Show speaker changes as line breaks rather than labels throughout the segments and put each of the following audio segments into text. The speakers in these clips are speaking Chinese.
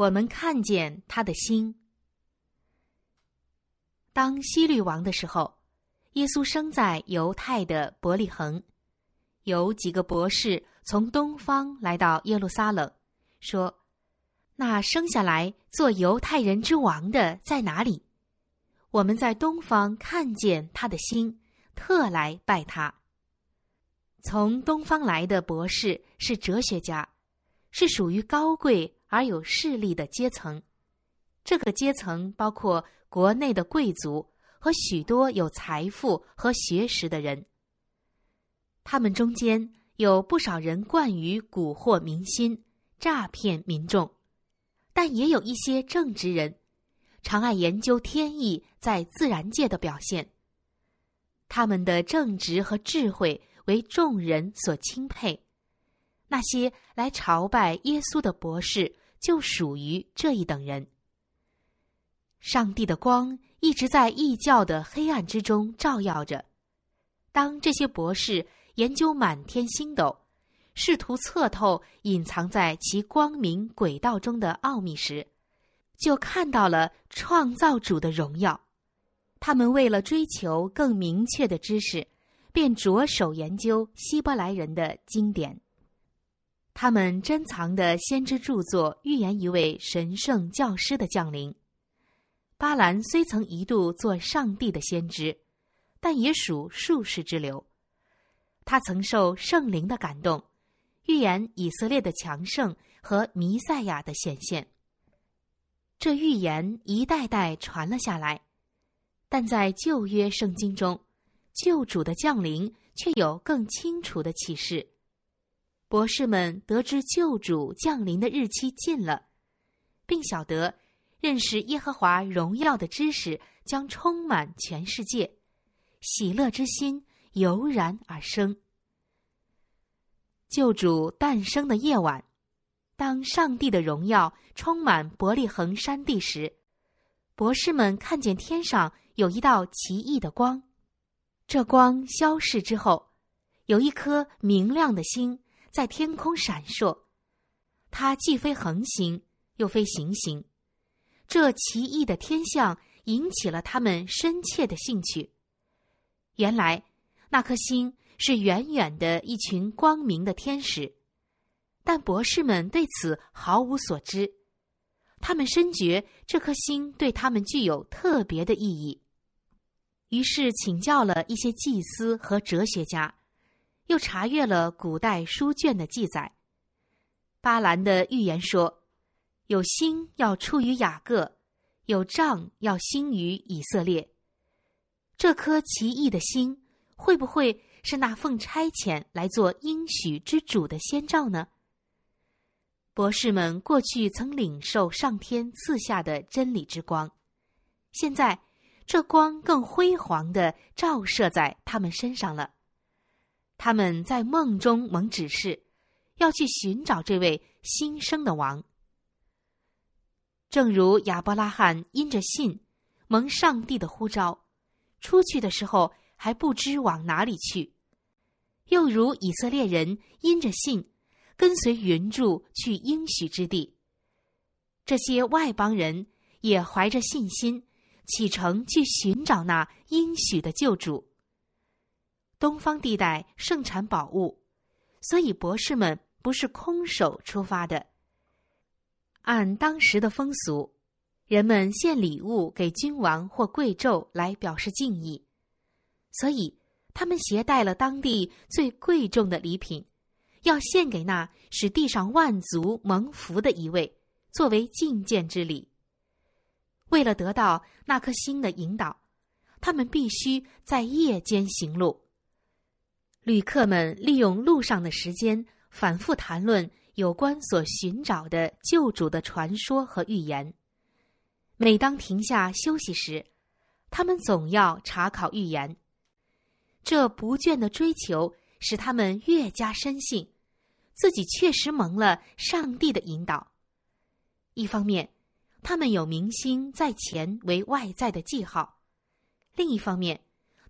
我们看见他的心。当希律王的时候，耶稣生在犹太的伯利恒。有几个博士从东方来到耶路撒冷，说：“那生下来做犹太人之王的在哪里？我们在东方看见他的心，特来拜他。”从东方来的博士是哲学家，是属于高贵而有势力的阶层。这个阶层包括国内的贵族和许多有财富和学识的人。他们中间有不少人惯于蛊惑民心、诈骗民众，但也有一些正直人，常爱研究天意在自然界的表现。他们的正直和智慧为众人所钦佩。那些来朝拜耶稣的博士就属于这一等人。上帝的光一直在异教的黑暗之中照耀着。当这些博士。研究满天星斗，试图测透隐藏在其光明轨道中的奥秘时，就看到了创造主的荣耀。他们为了追求更明确的知识，便着手研究希伯来人的经典。他们珍藏的先知著作预言一位神圣教师的降临。巴兰虽曾一度做上帝的先知，但也属术士之流。他曾受圣灵的感动，预言以色列的强盛和弥赛亚的显现。这预言一代代传了下来，但在旧约圣经中，救主的降临却有更清楚的启示。博士们得知救主降临的日期近了，并晓得认识耶和华荣耀的知识将充满全世界，喜乐之心。油然而生。救主诞生的夜晚，当上帝的荣耀充满伯利恒山地时，博士们看见天上有一道奇异的光。这光消逝之后，有一颗明亮的星在天空闪烁。它既非恒星，又非行星。这奇异的天象引起了他们深切的兴趣。原来。那颗星是远远的一群光明的天使，但博士们对此毫无所知。他们深觉这颗星对他们具有特别的意义，于是请教了一些祭司和哲学家，又查阅了古代书卷的记载。巴兰的预言说，有星要出于雅各，有杖要兴于以色列。这颗奇异的星。会不会是那奉差遣来做应许之主的先兆呢？博士们过去曾领受上天赐下的真理之光，现在这光更辉煌的照射在他们身上了。他们在梦中蒙指示，要去寻找这位新生的王。正如亚伯拉罕因着信蒙上帝的呼召，出去的时候。还不知往哪里去，又如以色列人因着信，跟随云柱去应许之地。这些外邦人也怀着信心启程去寻找那应许的救主。东方地带盛产宝物，所以博士们不是空手出发的。按当时的风俗，人们献礼物给君王或贵胄来表示敬意。所以，他们携带了当地最贵重的礼品，要献给那使地上万族蒙福的一位，作为觐见之礼。为了得到那颗星的引导，他们必须在夜间行路。旅客们利用路上的时间，反复谈论有关所寻找的救主的传说和预言。每当停下休息时，他们总要查考预言。这不倦的追求使他们越加深信，自己确实蒙了上帝的引导。一方面，他们有明星在前为外在的记号；另一方面，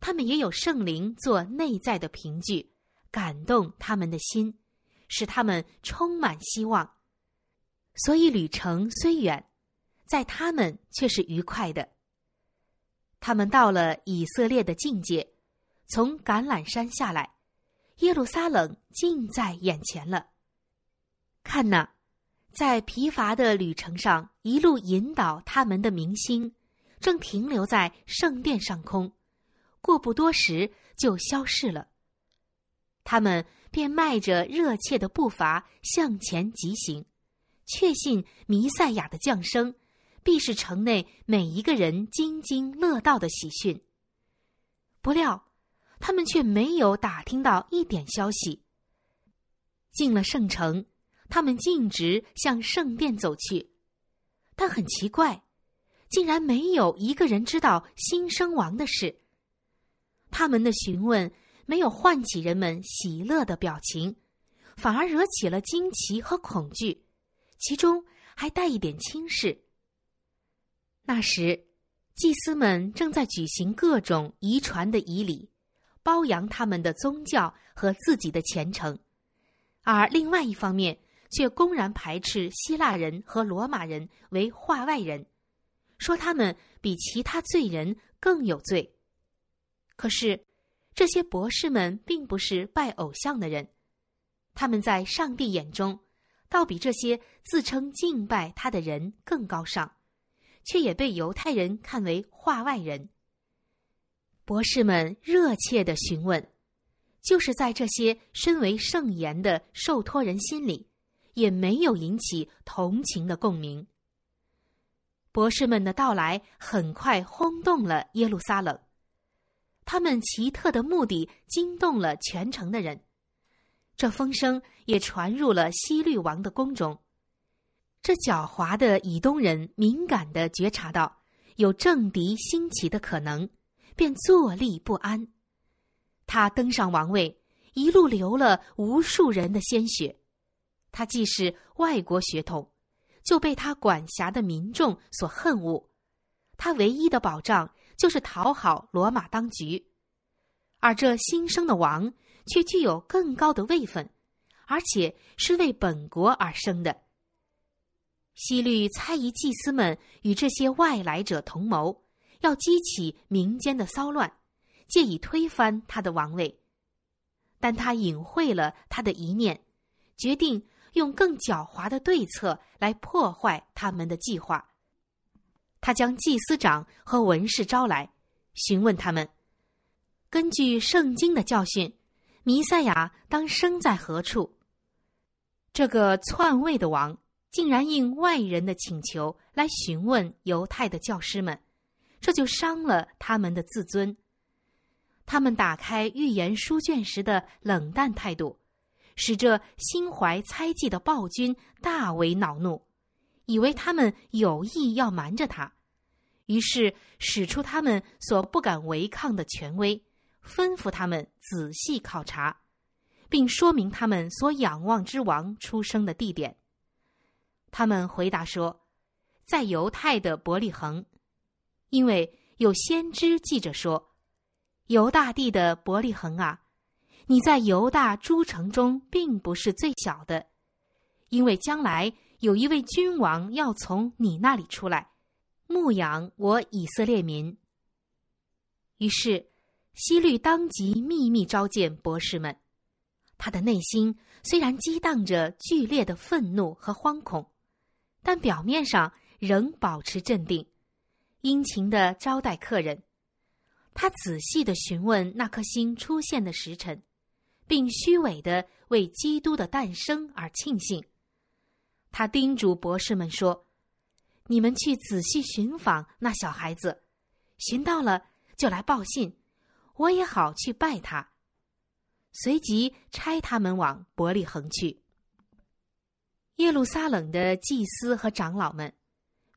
他们也有圣灵做内在的凭据，感动他们的心，使他们充满希望。所以旅程虽远，在他们却是愉快的。他们到了以色列的境界，从橄榄山下来，耶路撒冷近在眼前了。看呐，在疲乏的旅程上，一路引导他们的明星，正停留在圣殿上空，过不多时就消逝了。他们便迈着热切的步伐向前疾行，确信弥赛亚的降生。必是城内每一个人津津乐道的喜讯。不料，他们却没有打听到一点消息。进了圣城，他们径直向圣殿走去，但很奇怪，竟然没有一个人知道新生王的事。他们的询问没有唤起人们喜乐的表情，反而惹起了惊奇和恐惧，其中还带一点轻视。那时，祭司们正在举行各种遗传的仪礼，褒扬他们的宗教和自己的虔诚；而另外一方面，却公然排斥希腊人和罗马人为化外人，说他们比其他罪人更有罪。可是，这些博士们并不是拜偶像的人，他们在上帝眼中，倒比这些自称敬拜他的人更高尚。却也被犹太人看为化外人。博士们热切的询问，就是在这些身为圣言的受托人心里，也没有引起同情的共鸣。博士们的到来很快轰动了耶路撒冷，他们奇特的目的惊动了全城的人，这风声也传入了西律王的宫中。这狡猾的以东人敏感的觉察到有政敌兴起的可能，便坐立不安。他登上王位，一路流了无数人的鲜血。他既是外国血统，就被他管辖的民众所恨恶。他唯一的保障就是讨好罗马当局，而这新生的王却具有更高的位分，而且是为本国而生的。西律猜疑祭司们与这些外来者同谋，要激起民间的骚乱，借以推翻他的王位。但他隐晦了他的一念，决定用更狡猾的对策来破坏他们的计划。他将祭司长和文士招来，询问他们：根据圣经的教训，弥赛亚当生在何处？这个篡位的王。竟然应外人的请求来询问犹太的教师们，这就伤了他们的自尊。他们打开预言书卷时的冷淡态度，使这心怀猜忌的暴君大为恼怒，以为他们有意要瞒着他，于是使出他们所不敢违抗的权威，吩咐他们仔细考察，并说明他们所仰望之王出生的地点。他们回答说，在犹太的伯利恒，因为有先知记着说，犹大地的伯利恒啊，你在犹大诸城中并不是最小的，因为将来有一位君王要从你那里出来，牧养我以色列民。于是，希律当即秘密召见博士们，他的内心虽然激荡着剧烈的愤怒和惶恐。但表面上仍保持镇定，殷勤的招待客人。他仔细的询问那颗星出现的时辰，并虚伪的为基督的诞生而庆幸。他叮嘱博士们说：“你们去仔细寻访那小孩子，寻到了就来报信，我也好去拜他。”随即差他们往伯利恒去。耶路撒冷的祭司和长老们，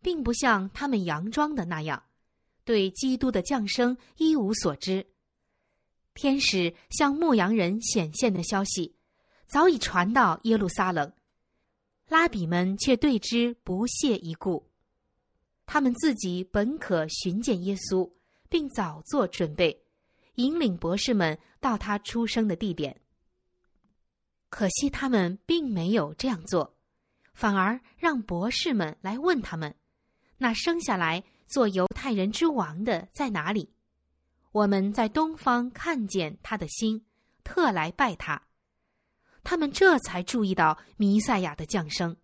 并不像他们佯装的那样，对基督的降生一无所知。天使向牧羊人显现的消息，早已传到耶路撒冷，拉比们却对之不屑一顾。他们自己本可寻见耶稣，并早做准备，引领博士们到他出生的地点。可惜他们并没有这样做。反而让博士们来问他们：那生下来做犹太人之王的在哪里？我们在东方看见他的星，特来拜他。他们这才注意到弥赛亚的降生。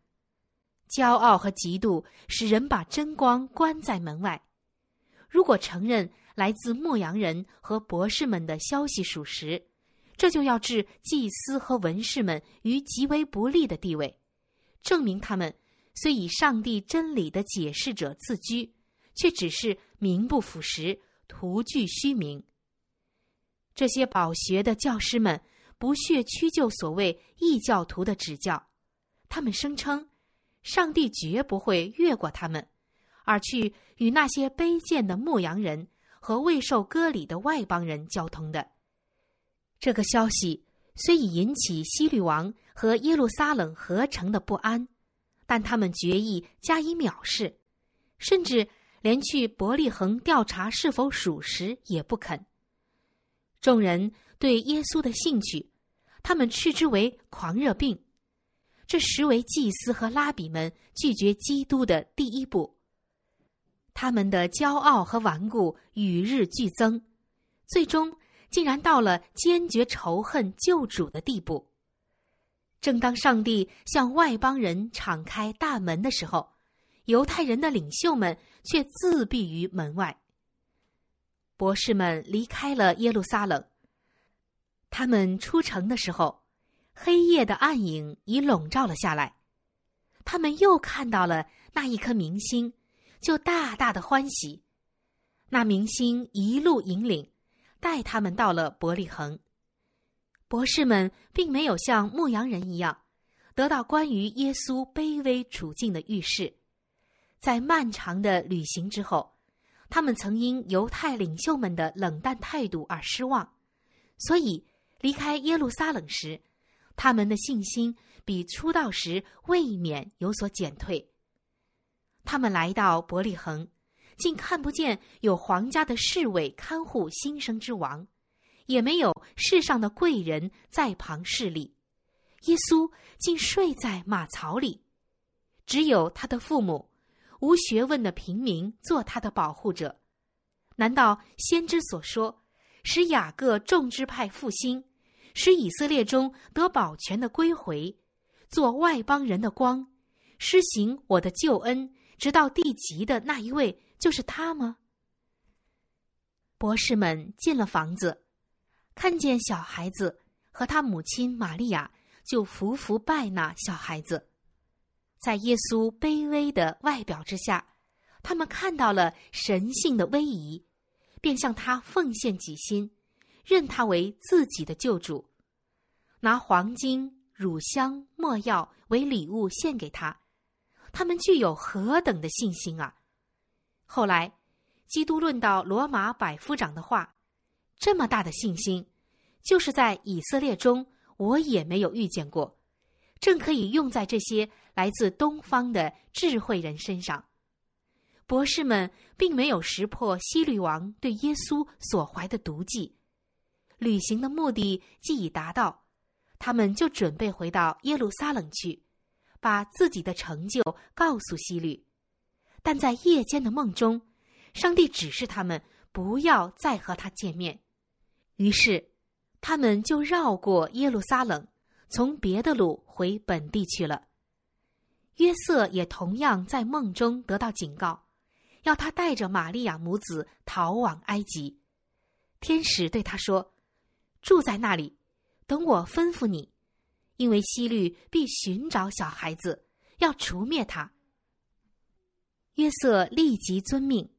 骄傲和嫉妒使人把真光关在门外。如果承认来自牧羊人和博士们的消息属实，这就要置祭司和文士们于极为不利的地位，证明他们虽以上帝真理的解释者自居，却只是名不符实、徒具虚名。这些饱学的教师们不屑屈就所谓异教徒的指教，他们声称。上帝绝不会越过他们，而去与那些卑贱的牧羊人和未受割礼的外邦人交通的。这个消息虽已引起希律王和耶路撒冷合成的不安，但他们决意加以藐视，甚至连去伯利恒调查是否属实也不肯。众人对耶稣的兴趣，他们斥之为狂热病。这实为祭司和拉比们拒绝基督的第一步。他们的骄傲和顽固与日俱增，最终竟然到了坚决仇恨救主的地步。正当上帝向外邦人敞开大门的时候，犹太人的领袖们却自闭于门外。博士们离开了耶路撒冷，他们出城的时候。黑夜的暗影已笼罩了下来，他们又看到了那一颗明星，就大大的欢喜。那明星一路引领，带他们到了伯利恒。博士们并没有像牧羊人一样，得到关于耶稣卑微处境的预示。在漫长的旅行之后，他们曾因犹太领袖们的冷淡态度而失望，所以离开耶路撒冷时。他们的信心比出道时未免有所减退。他们来到伯利恒，竟看不见有皇家的侍卫看护新生之王，也没有世上的贵人在旁侍立。耶稣竟睡在马槽里，只有他的父母，无学问的平民做他的保护者。难道先知所说，使雅各众支派复兴？使以色列中得保全的归回，做外邦人的光，施行我的救恩，直到地极的那一位，就是他吗？博士们进了房子，看见小孩子和他母亲玛利亚，就伏伏拜那小孩子。在耶稣卑微的外表之下，他们看到了神性的威仪，便向他奉献己心。认他为自己的救主，拿黄金、乳香、没药为礼物献给他，他们具有何等的信心啊！后来，基督论到罗马百夫长的话，这么大的信心，就是在以色列中我也没有遇见过，正可以用在这些来自东方的智慧人身上。博士们并没有识破希律王对耶稣所怀的毒计。旅行的目的既已达到，他们就准备回到耶路撒冷去，把自己的成就告诉希律。但在夜间的梦中，上帝指示他们不要再和他见面。于是，他们就绕过耶路撒冷，从别的路回本地去了。约瑟也同样在梦中得到警告，要他带着玛利亚母子逃往埃及。天使对他说。住在那里，等我吩咐你，因为希律必寻找小孩子，要除灭他。约瑟立即遵命，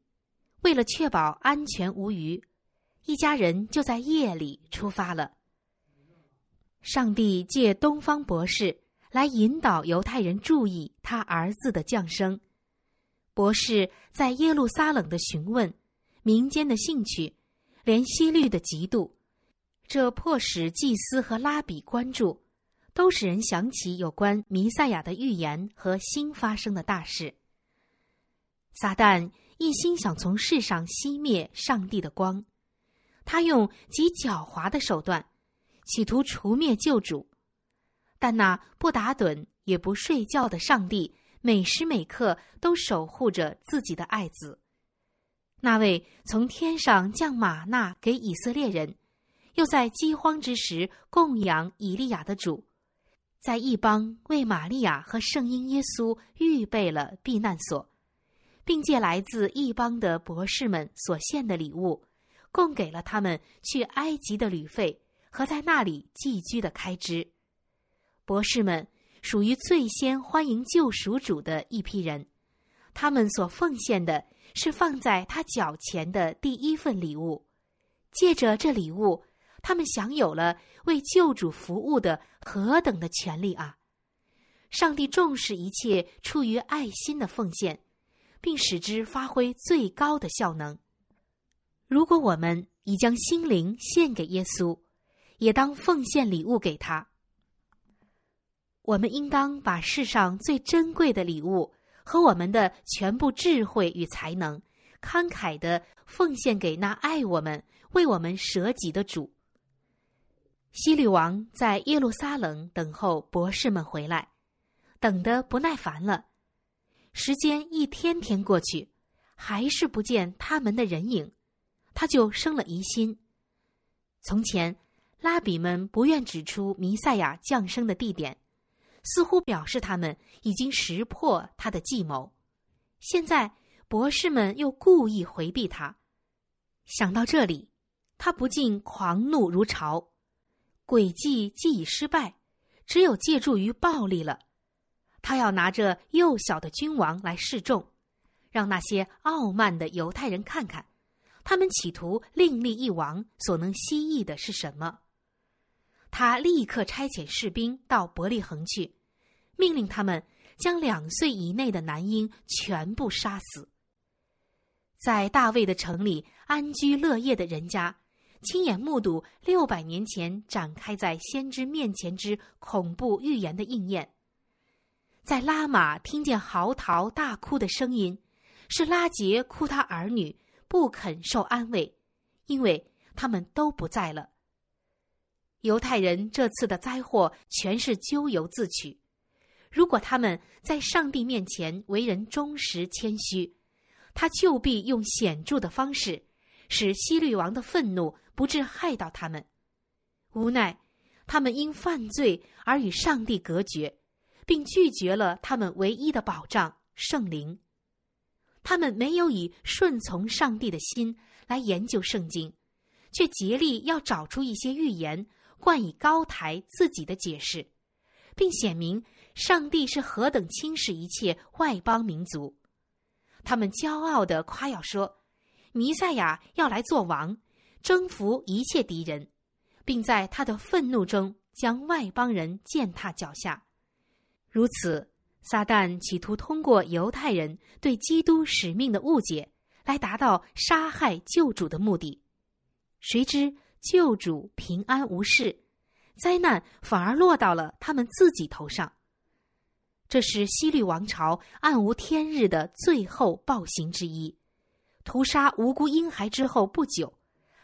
为了确保安全无虞，一家人就在夜里出发了。上帝借东方博士来引导犹太人注意他儿子的降生。博士在耶路撒冷的询问，民间的兴趣，连希律的嫉妒。这迫使祭司和拉比关注，都使人想起有关弥赛亚的预言和新发生的大事。撒旦一心想从世上熄灭上帝的光，他用极狡猾的手段，企图除灭救主。但那不打盹也不睡觉的上帝，每时每刻都守护着自己的爱子。那位从天上降马纳给以色列人，又在饥荒之时供养以利亚的主，在异邦为玛利亚和圣婴耶稣预备了避难所，并借来自异邦的博士们所献的礼物，供给了他们去埃及的旅费和在那里寄居的开支。博士们属于最先欢迎救赎主的一批人，他们所奉献的是放在他脚前的第一份礼物。借着这礼物，他们享有了为救主服务的何等的权利啊！上帝重视一切出于爱心的奉献，并使之发挥最高的效能。如果我们已将心灵献给耶稣，也当奉献礼物给他。我们应当把世上最珍贵的礼物和我们的全部智慧与才能，慷慨的奉献给那爱我们、为我们舍己的主。希律王在耶路撒冷等候博士们回来，等得不耐烦了。时间一天天过去，还是不见他们的人影，他就生了疑心。从前，拉比们不愿指出弥赛亚降生的地点。似乎表示他们已经识破他的计谋，现在博士们又故意回避他。想到这里，他不禁狂怒如潮。诡计既已失败，只有借助于暴力了。他要拿着幼小的君王来示众，让那些傲慢的犹太人看看，他们企图另立一王所能蜥蜴的是什么。他立刻差遣士兵到伯利恒去，命令他们将两岁以内的男婴全部杀死。在大卫的城里安居乐业的人家，亲眼目睹六百年前展开在先知面前之恐怖预言的应验。在拉玛听见嚎啕大哭的声音，是拉杰哭他儿女不肯受安慰，因为他们都不在了。犹太人这次的灾祸全是咎由自取。如果他们在上帝面前为人忠实谦虚，他就必用显著的方式，使希律王的愤怒不致害到他们。无奈，他们因犯罪而与上帝隔绝，并拒绝了他们唯一的保障——圣灵。他们没有以顺从上帝的心来研究圣经，却竭力要找出一些预言。冠以高台自己的解释，并显明上帝是何等轻视一切外邦民族。他们骄傲的夸耀说：“弥赛亚要来做王，征服一切敌人，并在他的愤怒中将外邦人践踏脚下。”如此，撒旦企图通过犹太人对基督使命的误解，来达到杀害救主的目的。谁知？救主平安无事，灾难反而落到了他们自己头上。这是西律王朝暗无天日的最后暴行之一。屠杀无辜婴孩之后不久，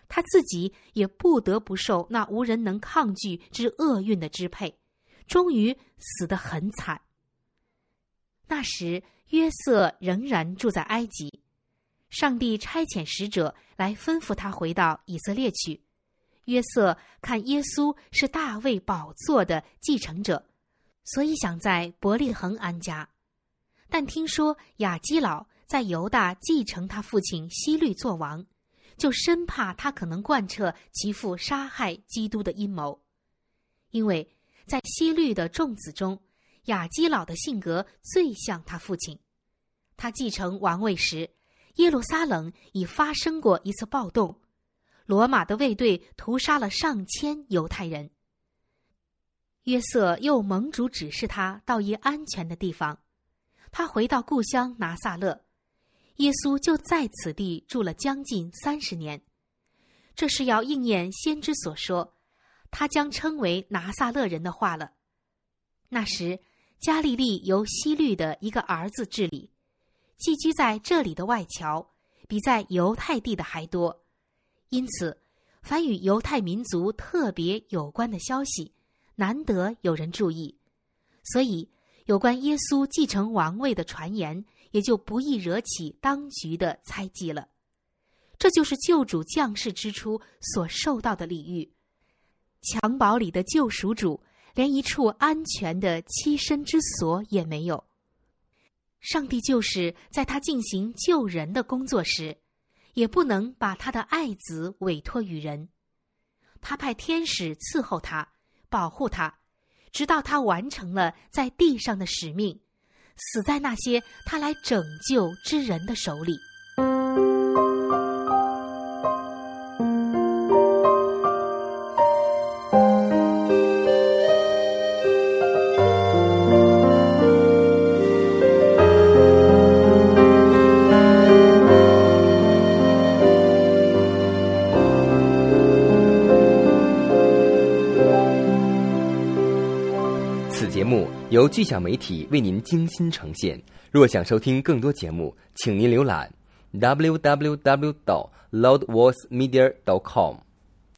他自己也不得不受那无人能抗拒之厄运的支配，终于死得很惨。那时约瑟仍然住在埃及，上帝差遣使者来吩咐他回到以色列去。约瑟看耶稣是大卫宝座的继承者，所以想在伯利恒安家。但听说亚基老在犹大继承他父亲希律做王，就生怕他可能贯彻其父杀害基督的阴谋。因为在希律的众子中，亚基老的性格最像他父亲。他继承王位时，耶路撒冷已发生过一次暴动。罗马的卫队屠杀了上千犹太人。约瑟又盟主指示他到一安全的地方，他回到故乡拿撒勒，耶稣就在此地住了将近三十年。这是要应验先知所说，他将称为拿撒勒人的话了。那时，加利利由西律的一个儿子治理，寄居在这里的外侨比在犹太地的还多。因此，凡与犹太民族特别有关的消息，难得有人注意。所以，有关耶稣继承王位的传言也就不易惹起当局的猜忌了。这就是救主降世之初所受到的礼遇。襁褓里的救赎主连一处安全的栖身之所也没有。上帝就是在他进行救人的工作时，也不能把他的爱子委托于人。他派天使伺候他，保护他，直到他完成了在地上的使命，死在那些他来拯救之人的手里。
由巨响媒体为您精心呈现。若想收听更多节目，请您浏览 www. 到 loudvoicemedia. dot com。